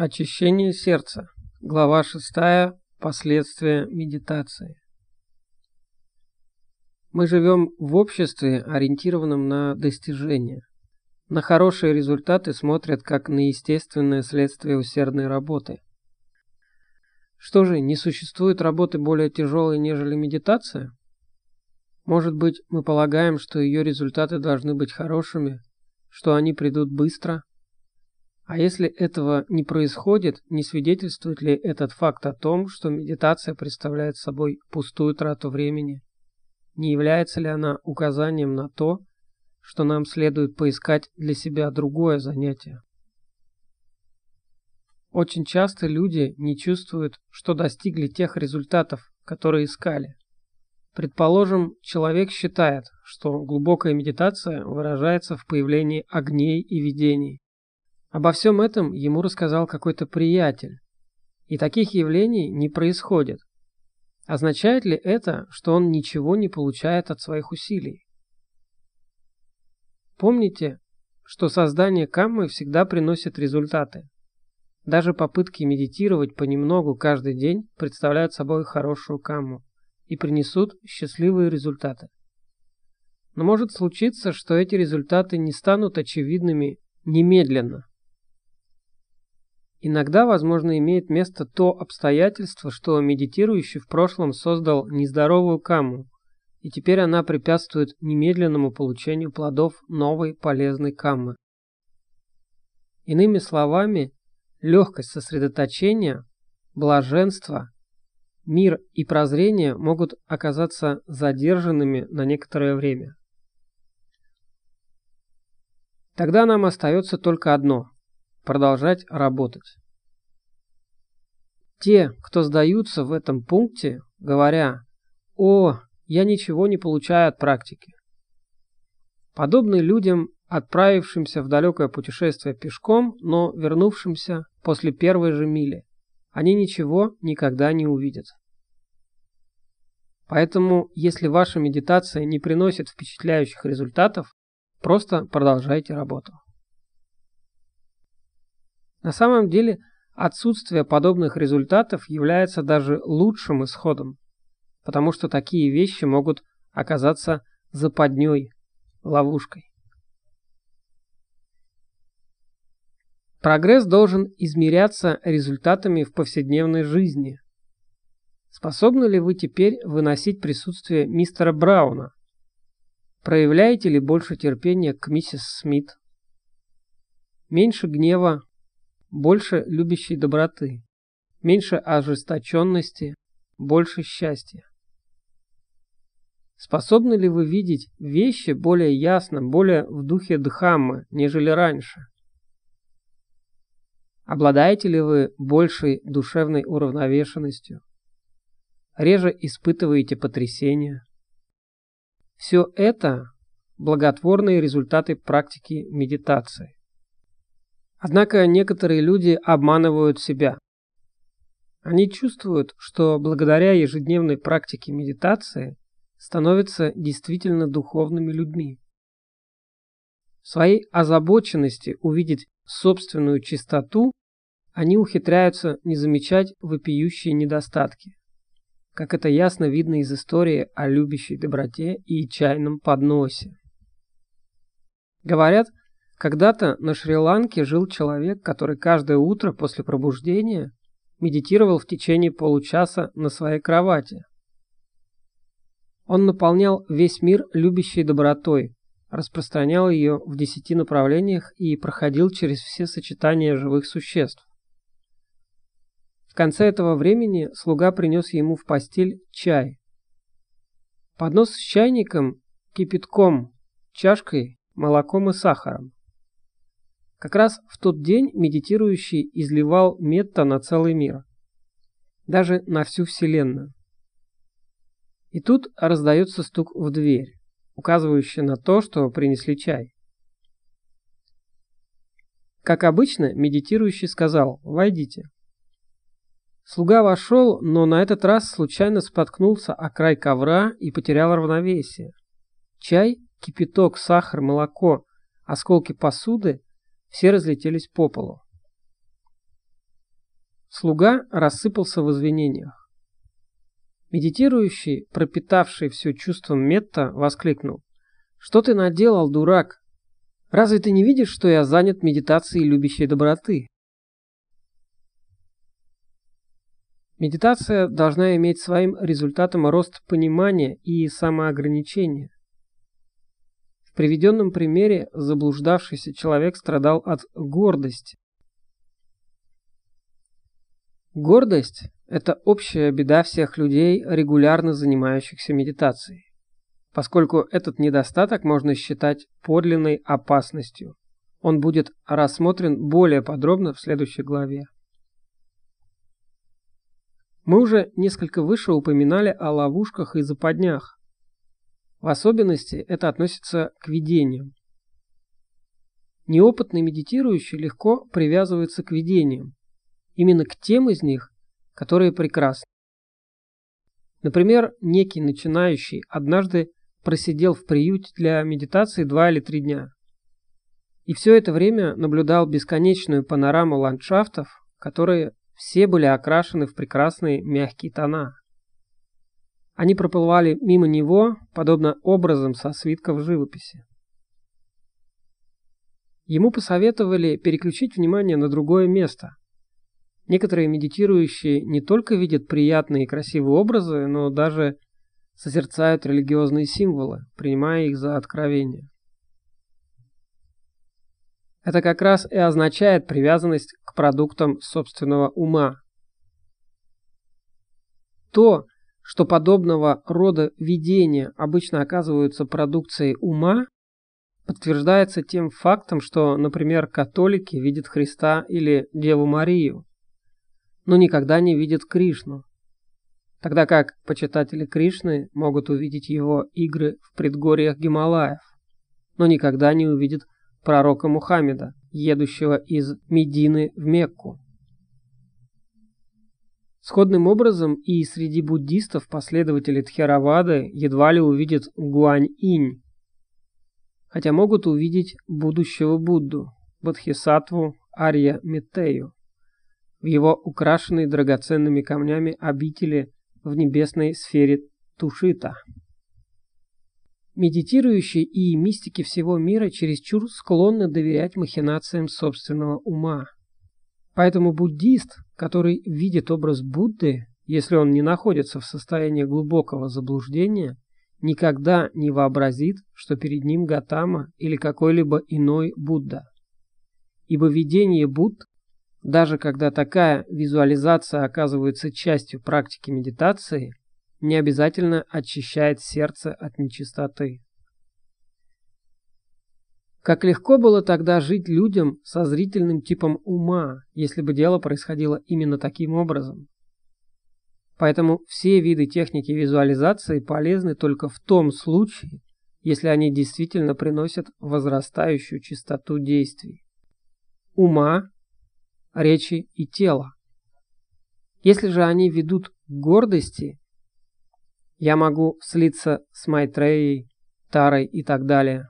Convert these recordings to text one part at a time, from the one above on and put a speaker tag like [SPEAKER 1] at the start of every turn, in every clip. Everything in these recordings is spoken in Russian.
[SPEAKER 1] Очищение сердца. Глава 6. Последствия медитации. Мы живем в обществе, ориентированном на достижения. На хорошие результаты смотрят как на естественное следствие усердной работы. Что же, не существует работы более тяжелой, нежели медитация? Может быть, мы полагаем, что ее результаты должны быть хорошими, что они придут быстро – а если этого не происходит, не свидетельствует ли этот факт о том, что медитация представляет собой пустую трату времени? Не является ли она указанием на то, что нам следует поискать для себя другое занятие? Очень часто люди не чувствуют, что достигли тех результатов, которые искали. Предположим, человек считает, что глубокая медитация выражается в появлении огней и видений. Обо всем этом ему рассказал какой-то приятель. И таких явлений не происходит. Означает ли это, что он ничего не получает от своих усилий? Помните, что создание каммы всегда приносит результаты. Даже попытки медитировать понемногу каждый день представляют собой хорошую камму и принесут счастливые результаты. Но может случиться, что эти результаты не станут очевидными немедленно. Иногда, возможно, имеет место то обстоятельство, что медитирующий в прошлом создал нездоровую камму, и теперь она препятствует немедленному получению плодов новой полезной каммы. Иными словами, легкость сосредоточения, блаженство, мир и прозрение могут оказаться задержанными на некоторое время. Тогда нам остается только одно – продолжать работать. Те, кто сдаются в этом пункте, говоря «О, я ничего не получаю от практики». Подобны людям, отправившимся в далекое путешествие пешком, но вернувшимся после первой же мили. Они ничего никогда не увидят. Поэтому, если ваша медитация не приносит впечатляющих результатов, просто продолжайте работу. На самом деле, отсутствие подобных результатов является даже лучшим исходом, потому что такие вещи могут оказаться западней, ловушкой. Прогресс должен измеряться результатами в повседневной жизни. Способны ли вы теперь выносить присутствие мистера Брауна? Проявляете ли больше терпения к миссис Смит? Меньше гнева больше любящей доброты, меньше ожесточенности, больше счастья. Способны ли вы видеть вещи более ясно, более в духе Дхаммы, нежели раньше? Обладаете ли вы большей душевной уравновешенностью? Реже испытываете потрясения? Все это благотворные результаты практики медитации. Однако некоторые люди обманывают себя. Они чувствуют, что благодаря ежедневной практике медитации становятся действительно духовными людьми. В своей озабоченности увидеть собственную чистоту они ухитряются не замечать вопиющие недостатки, как это ясно видно из истории о любящей доброте и чайном подносе. Говорят, когда-то на Шри-Ланке жил человек, который каждое утро после пробуждения медитировал в течение получаса на своей кровати. Он наполнял весь мир любящей добротой, распространял ее в десяти направлениях и проходил через все сочетания живых существ. В конце этого времени слуга принес ему в постель чай. Поднос с чайником, кипятком, чашкой, молоком и сахаром. Как раз в тот день медитирующий изливал метта на целый мир. Даже на всю Вселенную. И тут раздается стук в дверь, указывающий на то, что принесли чай. Как обычно, медитирующий сказал «Войдите». Слуга вошел, но на этот раз случайно споткнулся о край ковра и потерял равновесие. Чай, кипяток, сахар, молоко, осколки посуды все разлетелись по полу. Слуга рассыпался в извинениях. Медитирующий, пропитавший все чувством Метта, воскликнул. «Что ты наделал, дурак? Разве ты не видишь, что я занят медитацией любящей доброты?» Медитация должна иметь своим результатом рост понимания и самоограничения. Приведенном примере заблуждавшийся человек страдал от гордости. Гордость – это общая беда всех людей, регулярно занимающихся медитацией, поскольку этот недостаток можно считать подлинной опасностью. Он будет рассмотрен более подробно в следующей главе. Мы уже несколько выше упоминали о ловушках и западнях. В особенности это относится к видениям. Неопытный медитирующий легко привязывается к видениям, именно к тем из них, которые прекрасны. Например, некий начинающий однажды просидел в приюте для медитации два или три дня. И все это время наблюдал бесконечную панораму ландшафтов, которые все были окрашены в прекрасные мягкие тона. Они проплывали мимо него, подобно образом со свитков живописи. Ему посоветовали переключить внимание на другое место. Некоторые медитирующие не только видят приятные и красивые образы, но даже созерцают религиозные символы, принимая их за откровения. Это как раз и означает привязанность к продуктам собственного ума. То, что подобного рода видения обычно оказываются продукцией ума, подтверждается тем фактом, что, например, католики видят Христа или Деву Марию, но никогда не видят Кришну, тогда как почитатели Кришны могут увидеть его игры в предгорьях Гималаев, но никогда не увидят пророка Мухаммеда, едущего из Медины в Мекку. Сходным образом и среди буддистов последователи Тхеравады едва ли увидят Гуань-инь, хотя могут увидеть будущего Будду, Бодхисаттву Арья Метею, в его украшенной драгоценными камнями обители в небесной сфере Тушита. Медитирующие и мистики всего мира чересчур склонны доверять махинациям собственного ума. Поэтому буддист, который видит образ Будды, если он не находится в состоянии глубокого заблуждения, никогда не вообразит, что перед ним Гатама или какой-либо иной Будда. Ибо видение Будд, даже когда такая визуализация оказывается частью практики медитации, не обязательно очищает сердце от нечистоты. Как легко было тогда жить людям со зрительным типом ума, если бы дело происходило именно таким образом. Поэтому все виды техники визуализации полезны только в том случае, если они действительно приносят возрастающую частоту действий. Ума, речи и тела. Если же они ведут к гордости, я могу слиться с Майтреей, Тарой и так далее.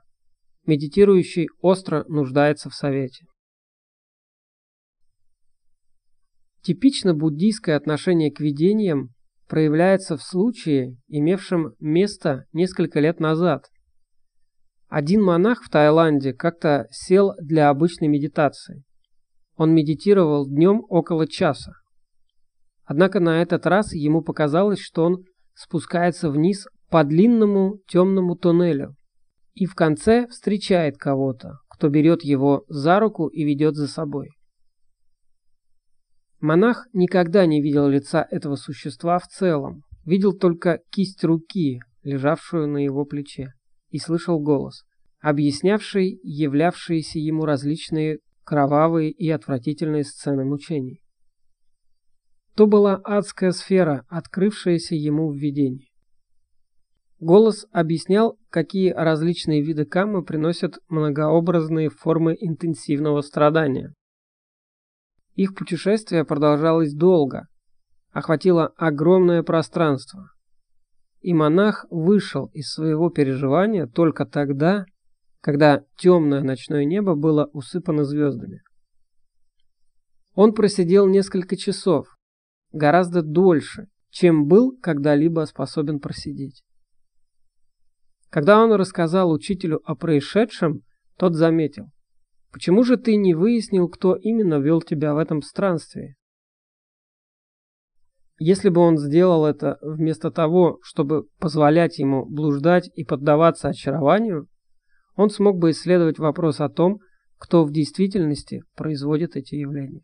[SPEAKER 1] Медитирующий остро нуждается в совете. Типично буддийское отношение к видениям проявляется в случае, имевшем место несколько лет назад. Один монах в Таиланде как-то сел для обычной медитации. Он медитировал днем около часа. Однако на этот раз ему показалось, что он спускается вниз по длинному темному туннелю и в конце встречает кого-то, кто берет его за руку и ведет за собой. Монах никогда не видел лица этого существа в целом, видел только кисть руки, лежавшую на его плече, и слышал голос, объяснявший являвшиеся ему различные кровавые и отвратительные сцены мучений. То была адская сфера, открывшаяся ему в видении. Голос объяснял, какие различные виды каммы приносят многообразные формы интенсивного страдания. Их путешествие продолжалось долго, охватило огромное пространство. И монах вышел из своего переживания только тогда, когда темное ночное небо было усыпано звездами. Он просидел несколько часов, гораздо дольше, чем был когда-либо способен просидеть. Когда он рассказал учителю о происшедшем, тот заметил. «Почему же ты не выяснил, кто именно вел тебя в этом странстве?» Если бы он сделал это вместо того, чтобы позволять ему блуждать и поддаваться очарованию, он смог бы исследовать вопрос о том, кто в действительности производит эти явления.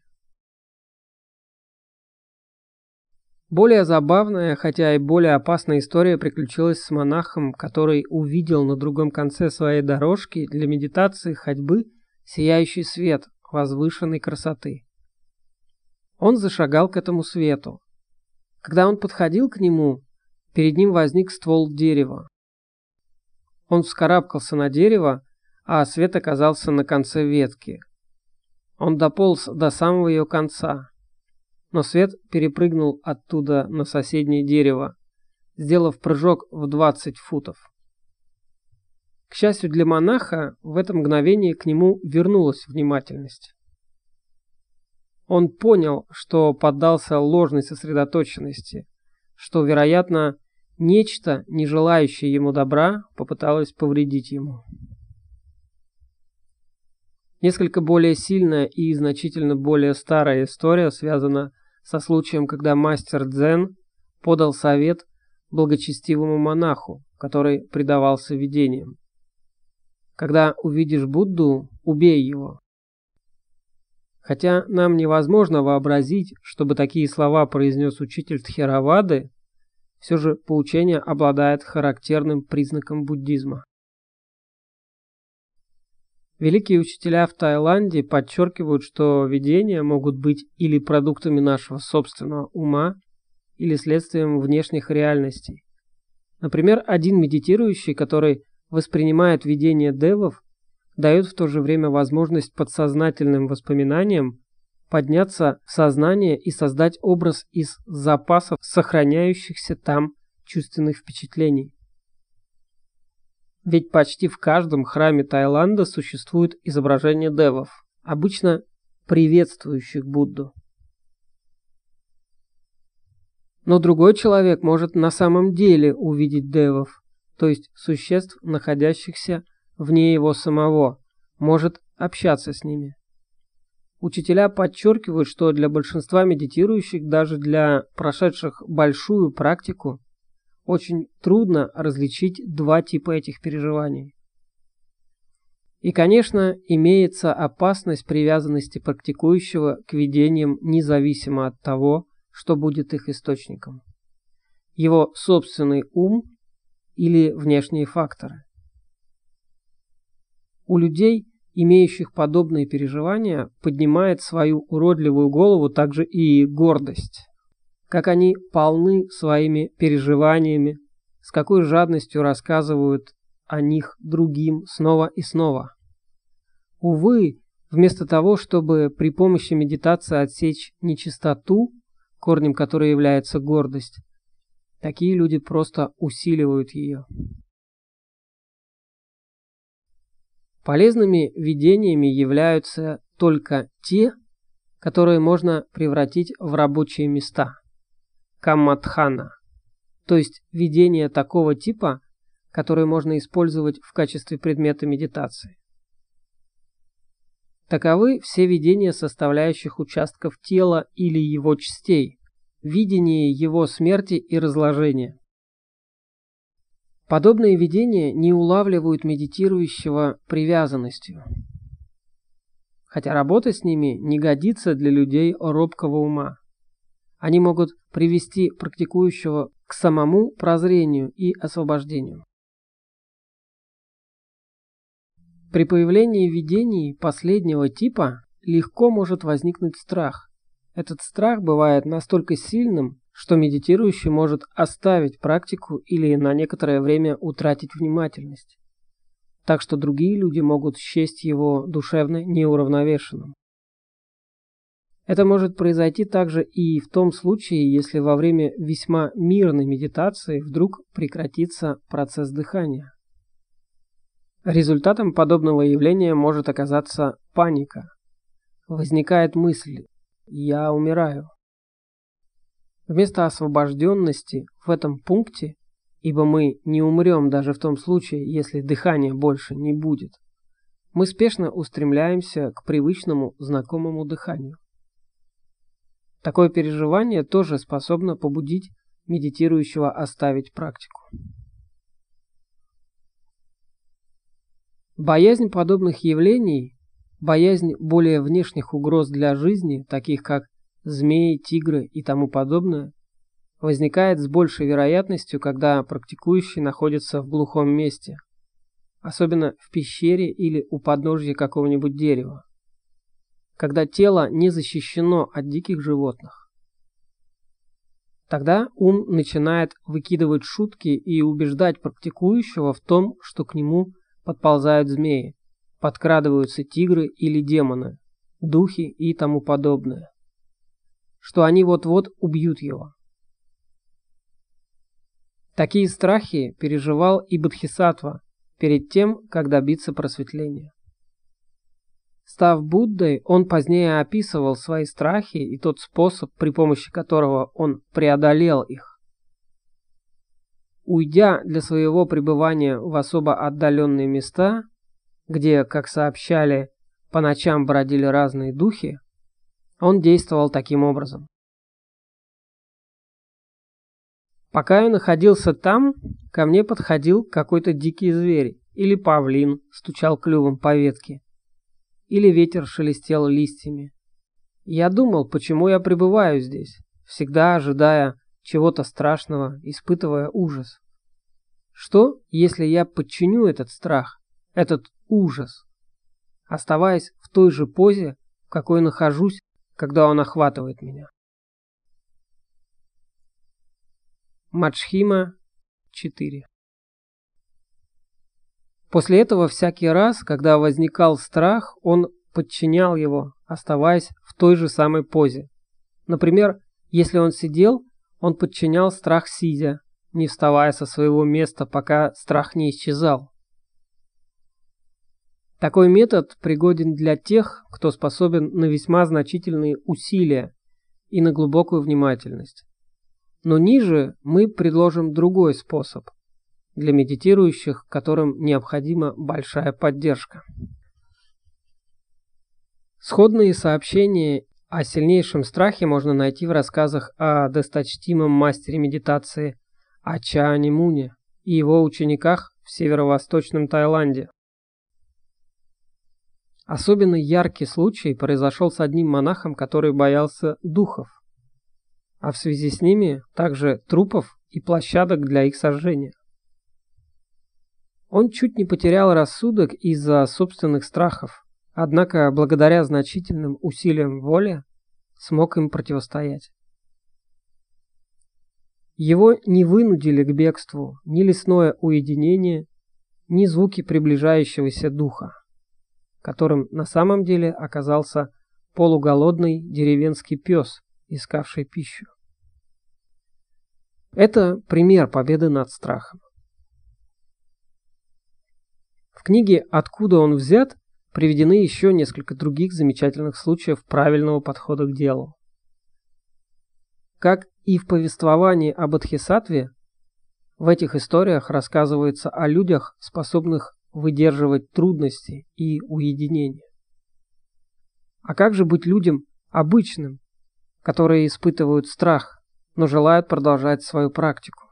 [SPEAKER 1] Более забавная, хотя и более опасная история приключилась с монахом, который увидел на другом конце своей дорожки для медитации ходьбы сияющий свет возвышенной красоты. Он зашагал к этому свету. Когда он подходил к нему, перед ним возник ствол дерева. Он вскарабкался на дерево, а свет оказался на конце ветки. Он дополз до самого ее конца но свет перепрыгнул оттуда на соседнее дерево, сделав прыжок в 20 футов. К счастью для монаха, в это мгновение к нему вернулась внимательность. Он понял, что поддался ложной сосредоточенности, что, вероятно, нечто, не желающее ему добра, попыталось повредить ему. Несколько более сильная и значительно более старая история связана с со случаем, когда мастер Дзен подал совет благочестивому монаху, который предавался видениям. Когда увидишь Будду, убей его. Хотя нам невозможно вообразить, чтобы такие слова произнес учитель Тхеравады, все же поучение обладает характерным признаком буддизма. Великие учителя в Таиланде подчеркивают, что видения могут быть или продуктами нашего собственного ума, или следствием внешних реальностей. Например, один медитирующий, который воспринимает видение девов, дает в то же время возможность подсознательным воспоминаниям подняться в сознание и создать образ из запасов сохраняющихся там чувственных впечатлений. Ведь почти в каждом храме Таиланда существует изображение девов, обычно приветствующих Будду. Но другой человек может на самом деле увидеть девов, то есть существ, находящихся вне его самого, может общаться с ними. Учителя подчеркивают, что для большинства медитирующих, даже для прошедших большую практику, очень трудно различить два типа этих переживаний. И, конечно, имеется опасность привязанности практикующего к видениям независимо от того, что будет их источником. Его собственный ум или внешние факторы. У людей, имеющих подобные переживания, поднимает свою уродливую голову также и гордость как они полны своими переживаниями, с какой жадностью рассказывают о них другим снова и снова. Увы, вместо того, чтобы при помощи медитации отсечь нечистоту, корнем которой является гордость, такие люди просто усиливают ее. Полезными видениями являются только те, которые можно превратить в рабочие места – камматхана, то есть видение такого типа, которое можно использовать в качестве предмета медитации. Таковы все видения составляющих участков тела или его частей, видение его смерти и разложения. Подобные видения не улавливают медитирующего привязанностью, хотя работа с ними не годится для людей робкого ума. Они могут привести практикующего к самому прозрению и освобождению. При появлении видений последнего типа легко может возникнуть страх. Этот страх бывает настолько сильным, что медитирующий может оставить практику или на некоторое время утратить внимательность. Так что другие люди могут счесть его душевно неуравновешенным. Это может произойти также и в том случае, если во время весьма мирной медитации вдруг прекратится процесс дыхания. Результатом подобного явления может оказаться паника. Возникает мысль, я умираю. Вместо освобожденности в этом пункте, ибо мы не умрем даже в том случае, если дыхания больше не будет, мы спешно устремляемся к привычному знакомому дыханию. Такое переживание тоже способно побудить медитирующего оставить практику. Боязнь подобных явлений, боязнь более внешних угроз для жизни, таких как змеи, тигры и тому подобное, возникает с большей вероятностью, когда практикующий находится в глухом месте, особенно в пещере или у подножья какого-нибудь дерева, когда тело не защищено от диких животных. Тогда ум начинает выкидывать шутки и убеждать практикующего в том, что к нему подползают змеи, подкрадываются тигры или демоны, духи и тому подобное что они вот-вот убьют его. Такие страхи переживал и Бодхисаттва перед тем, как добиться просветления. Став Буддой, он позднее описывал свои страхи и тот способ, при помощи которого он преодолел их. Уйдя для своего пребывания в особо отдаленные места, где, как сообщали, по ночам бродили разные духи, он действовал таким образом. Пока я находился там, ко мне подходил какой-то дикий зверь, или павлин стучал клювом по ветке, или ветер шелестел листьями. Я думал, почему я пребываю здесь, всегда ожидая чего-то страшного, испытывая ужас. Что, если я подчиню этот страх, этот ужас, оставаясь в той же позе, в какой нахожусь когда он охватывает меня. Мачхима 4 После этого всякий раз, когда возникал страх, он подчинял его, оставаясь в той же самой позе. Например, если он сидел, он подчинял страх сидя, не вставая со своего места, пока страх не исчезал. Такой метод пригоден для тех, кто способен на весьма значительные усилия и на глубокую внимательность. Но ниже мы предложим другой способ для медитирующих, которым необходима большая поддержка. Сходные сообщения о сильнейшем страхе можно найти в рассказах о досточтимом мастере медитации Ачаане Муне и его учениках в северо-восточном Таиланде. Особенно яркий случай произошел с одним монахом, который боялся духов, а в связи с ними также трупов и площадок для их сожжения. Он чуть не потерял рассудок из-за собственных страхов, однако благодаря значительным усилиям воли смог им противостоять. Его не вынудили к бегству ни лесное уединение, ни звуки приближающегося духа которым на самом деле оказался полуголодный деревенский пес, искавший пищу. Это пример победы над страхом. В книге «Откуда он взят» приведены еще несколько других замечательных случаев правильного подхода к делу. Как и в повествовании об Адхисатве, в этих историях рассказывается о людях, способных выдерживать трудности и уединение. А как же быть людям обычным, которые испытывают страх, но желают продолжать свою практику?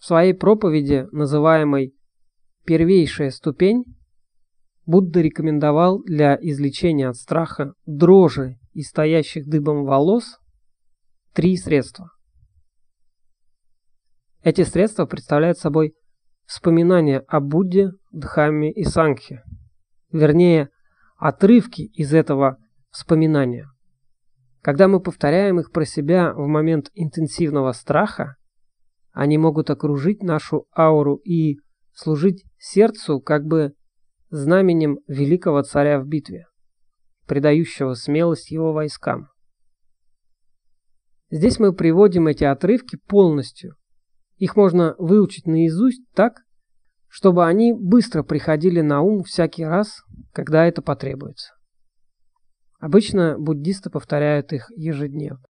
[SPEAKER 1] В своей проповеди, называемой «Первейшая ступень», Будда рекомендовал для излечения от страха дрожи и стоящих дыбом волос три средства. Эти средства представляют собой вспоминания о Будде, Дхамме и Сангхе. Вернее, отрывки из этого вспоминания. Когда мы повторяем их про себя в момент интенсивного страха, они могут окружить нашу ауру и служить сердцу как бы знаменем великого царя в битве, придающего смелость его войскам. Здесь мы приводим эти отрывки полностью, их можно выучить наизусть так, чтобы они быстро приходили на ум всякий раз, когда это потребуется. Обычно буддисты повторяют их ежедневно.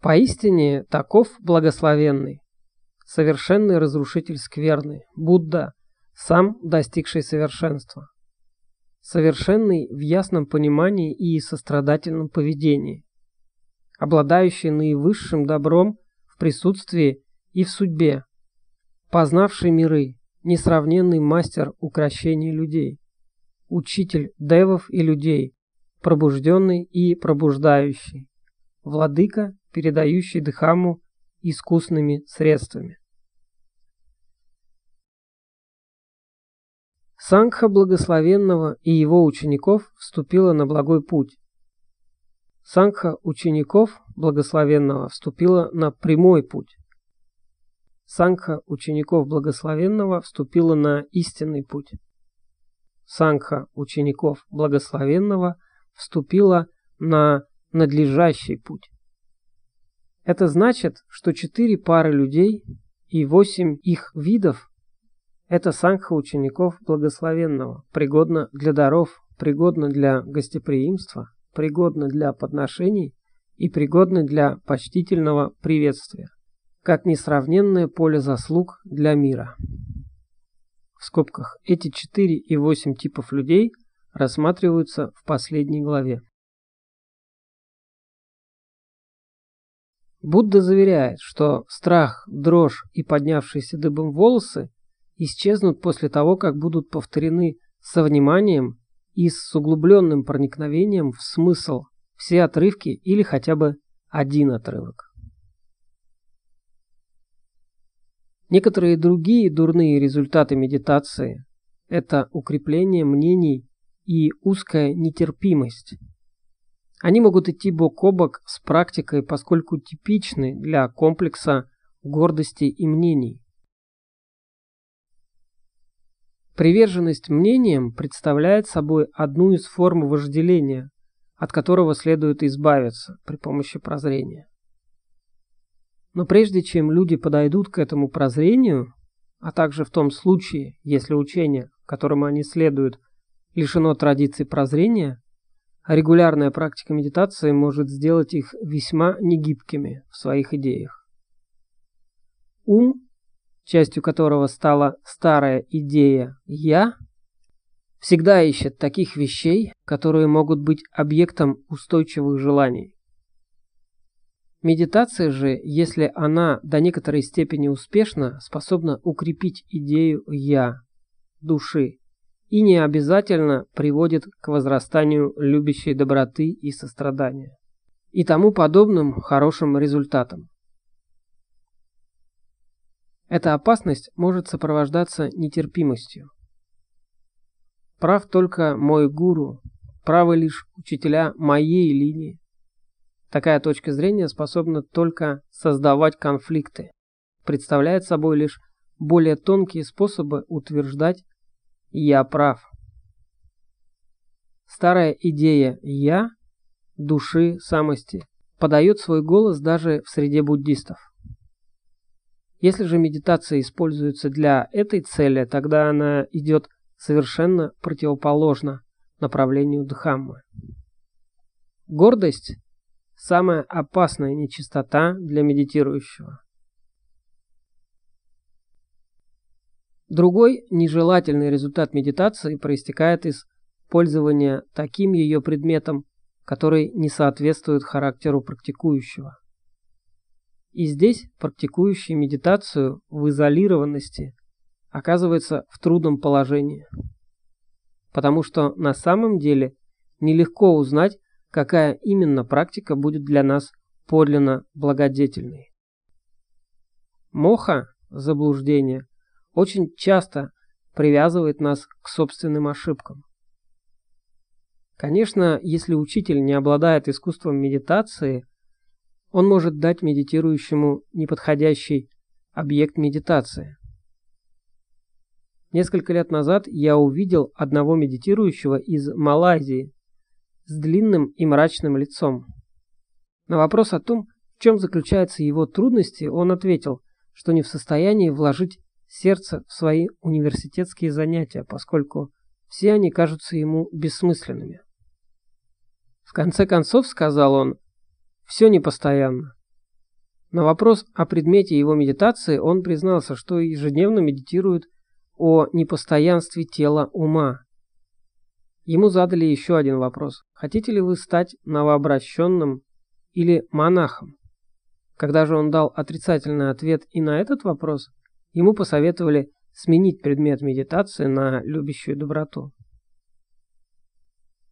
[SPEAKER 1] Поистине таков благословенный, совершенный разрушитель скверный, Будда, сам достигший совершенства. Совершенный в ясном понимании и сострадательном поведении, обладающий наивысшим добром в присутствии и в судьбе, познавший миры, несравненный мастер укращения людей, учитель девов и людей, пробужденный и пробуждающий, владыка передающий Дхамму искусными средствами. Сангха Благословенного и его учеников вступила на благой путь. Сангха учеников Благословенного вступила на прямой путь. Сангха учеников Благословенного вступила на истинный путь. Сангха учеников Благословенного вступила на надлежащий путь. Это значит, что четыре пары людей и восемь их видов – это сангха учеников благословенного, пригодно для даров, пригодно для гостеприимства, пригодно для подношений и пригодно для почтительного приветствия, как несравненное поле заслуг для мира. В скобках эти четыре и восемь типов людей рассматриваются в последней главе. Будда заверяет, что страх, дрожь и поднявшиеся дыбом волосы исчезнут после того, как будут повторены со вниманием и с углубленным проникновением в смысл все отрывки или хотя бы один отрывок. Некоторые другие дурные результаты медитации – это укрепление мнений и узкая нетерпимость – они могут идти бок о бок с практикой, поскольку типичны для комплекса гордости и мнений. Приверженность мнениям представляет собой одну из форм вожделения, от которого следует избавиться при помощи прозрения. Но прежде чем люди подойдут к этому прозрению, а также в том случае, если учение, которому они следуют, лишено традиции прозрения, а регулярная практика медитации может сделать их весьма негибкими в своих идеях. Ум, частью которого стала старая идея «я», всегда ищет таких вещей, которые могут быть объектом устойчивых желаний. Медитация же, если она до некоторой степени успешна, способна укрепить идею «я», души, и не обязательно приводит к возрастанию любящей доброты и сострадания и тому подобным хорошим результатам. Эта опасность может сопровождаться нетерпимостью. Прав только мой гуру, правы лишь учителя моей линии. Такая точка зрения способна только создавать конфликты, представляет собой лишь более тонкие способы утверждать я прав. Старая идея «я» души самости подает свой голос даже в среде буддистов. Если же медитация используется для этой цели, тогда она идет совершенно противоположно направлению Дхаммы. Гордость – самая опасная нечистота для медитирующего. Другой нежелательный результат медитации проистекает из пользования таким ее предметом, который не соответствует характеру практикующего. И здесь практикующий медитацию в изолированности оказывается в трудном положении. Потому что на самом деле нелегко узнать, какая именно практика будет для нас подлинно благодетельной. Моха, заблуждение – очень часто привязывает нас к собственным ошибкам. Конечно, если учитель не обладает искусством медитации, он может дать медитирующему неподходящий объект медитации. Несколько лет назад я увидел одного медитирующего из Малайзии с длинным и мрачным лицом. На вопрос о том, в чем заключаются его трудности, он ответил, что не в состоянии вложить сердце в свои университетские занятия, поскольку все они кажутся ему бессмысленными. В конце концов, сказал он, все непостоянно. На вопрос о предмете его медитации он признался, что ежедневно медитирует о непостоянстве тела ума. Ему задали еще один вопрос. Хотите ли вы стать новообращенным или монахом? Когда же он дал отрицательный ответ и на этот вопрос, ему посоветовали сменить предмет медитации на любящую доброту.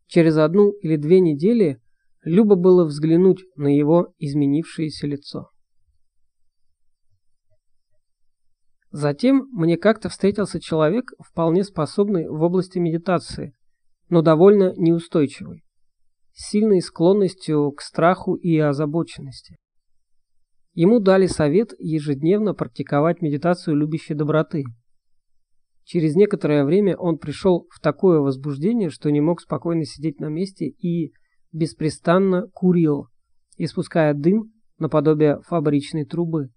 [SPEAKER 1] Через одну или две недели любо было взглянуть на его изменившееся лицо. Затем мне как-то встретился человек, вполне способный в области медитации, но довольно неустойчивый, с сильной склонностью к страху и озабоченности. Ему дали совет ежедневно практиковать медитацию любящей доброты. Через некоторое время он пришел в такое возбуждение, что не мог спокойно сидеть на месте и беспрестанно курил, испуская дым наподобие фабричной трубы.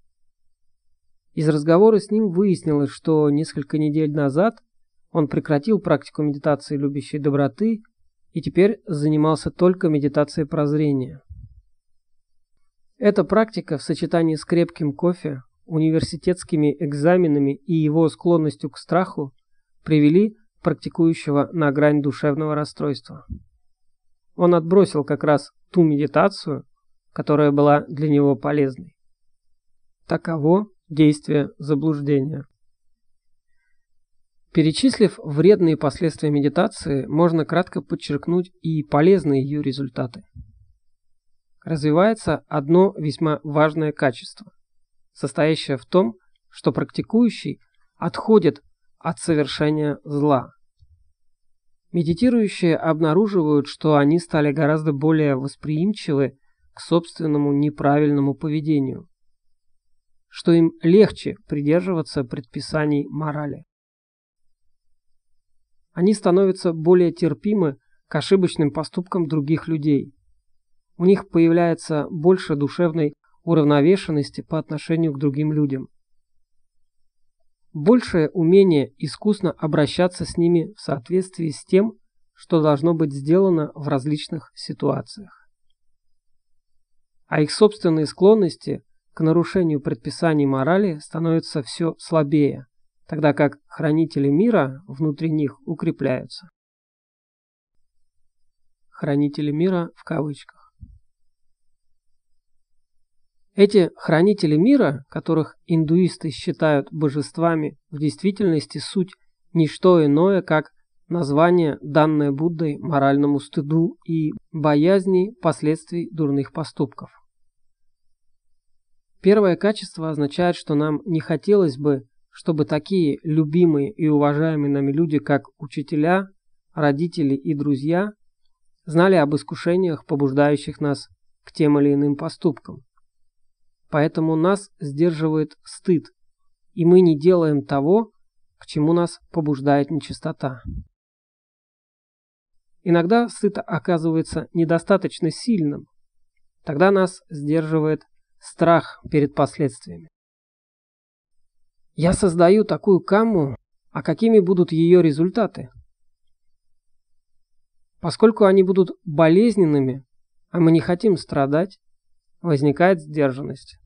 [SPEAKER 1] Из разговора с ним выяснилось, что несколько недель назад он прекратил практику медитации любящей доброты и теперь занимался только медитацией прозрения. Эта практика в сочетании с крепким кофе, университетскими экзаменами и его склонностью к страху привели практикующего на грань душевного расстройства. Он отбросил как раз ту медитацию, которая была для него полезной. Таково Действие заблуждения. Перечислив вредные последствия медитации, можно кратко подчеркнуть и полезные ее результаты. Развивается одно весьма важное качество, состоящее в том, что практикующий отходит от совершения зла. Медитирующие обнаруживают, что они стали гораздо более восприимчивы к собственному неправильному поведению что им легче придерживаться предписаний морали. Они становятся более терпимы к ошибочным поступкам других людей. У них появляется больше душевной уравновешенности по отношению к другим людям. Большее умение искусно обращаться с ними в соответствии с тем, что должно быть сделано в различных ситуациях. А их собственные склонности к нарушению предписаний морали становится все слабее, тогда как хранители мира внутри них укрепляются. Хранители мира в кавычках. Эти хранители мира, которых индуисты считают божествами, в действительности суть не что иное, как название, данное Буддой моральному стыду и боязни последствий дурных поступков. Первое качество означает, что нам не хотелось бы, чтобы такие любимые и уважаемые нами люди, как учителя, родители и друзья, знали об искушениях, побуждающих нас к тем или иным поступкам. Поэтому нас сдерживает стыд, и мы не делаем того, к чему нас побуждает нечистота. Иногда стыд оказывается недостаточно сильным. Тогда нас сдерживает страх перед последствиями. Я создаю такую камму, а какими будут ее результаты? Поскольку они будут болезненными, а мы не хотим страдать, возникает сдержанность.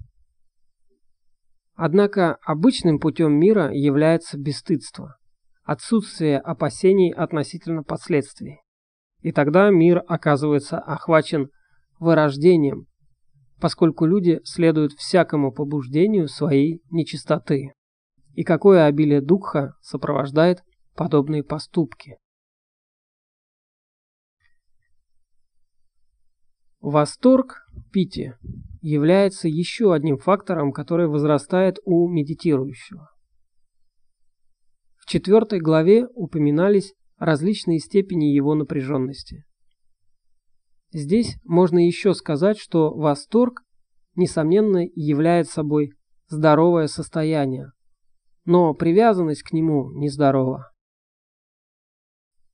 [SPEAKER 1] Однако обычным путем мира является бесстыдство, отсутствие опасений относительно последствий. И тогда мир оказывается охвачен вырождением, поскольку люди следуют всякому побуждению своей нечистоты. И какое обилие духа сопровождает подобные поступки. Восторг пити является еще одним фактором, который возрастает у медитирующего. В четвертой главе упоминались различные степени его напряженности. Здесь можно еще сказать, что восторг, несомненно, является собой здоровое состояние, но привязанность к нему нездорова.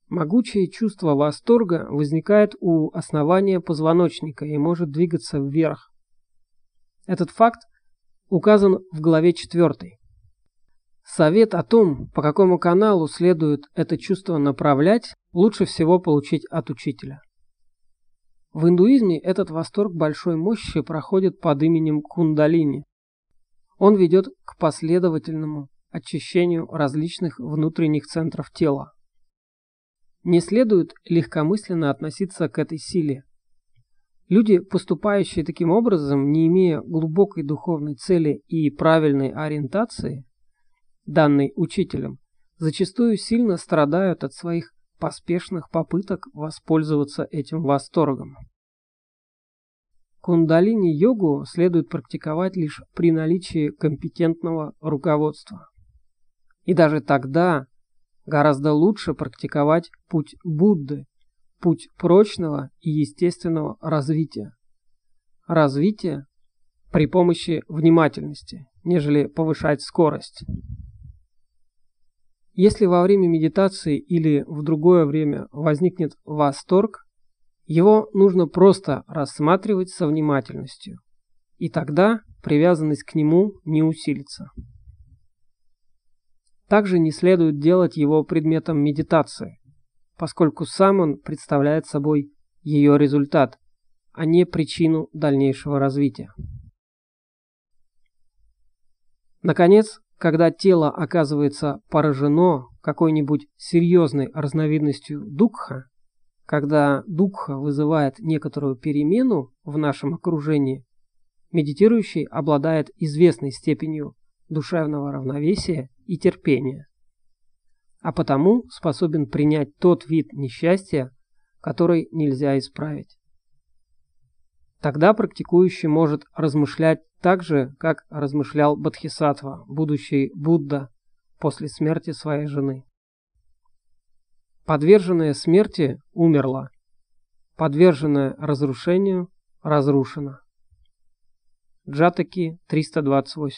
[SPEAKER 1] Могучее чувство восторга возникает у основания позвоночника и может двигаться вверх. Этот факт указан в главе 4. Совет о том, по какому каналу следует это чувство направлять, лучше всего получить от учителя. В индуизме этот восторг большой мощи проходит под именем кундалини. Он ведет к последовательному очищению различных внутренних центров тела. Не следует легкомысленно относиться к этой силе. Люди, поступающие таким образом, не имея глубокой духовной цели и правильной ориентации, данной учителем, зачастую сильно страдают от своих поспешных попыток воспользоваться этим восторгом. Кундалини-йогу следует практиковать лишь при наличии компетентного руководства. И даже тогда гораздо лучше практиковать путь Будды, путь прочного и естественного развития. Развитие при помощи внимательности, нежели повышать скорость. Если во время медитации или в другое время возникнет восторг, его нужно просто рассматривать со внимательностью, и тогда привязанность к нему не усилится. Также не следует делать его предметом медитации, поскольку сам он представляет собой ее результат, а не причину дальнейшего развития. Наконец, когда тело оказывается поражено какой-нибудь серьезной разновидностью дукха, когда дукха вызывает некоторую перемену в нашем окружении, медитирующий обладает известной степенью душевного равновесия и терпения, а потому способен принять тот вид несчастья, который нельзя исправить. Тогда практикующий может размышлять так же, как размышлял Бодхисаттва, будущий Будда, после смерти своей жены. Подверженная смерти умерла, подверженная разрушению разрушена. Джатаки 328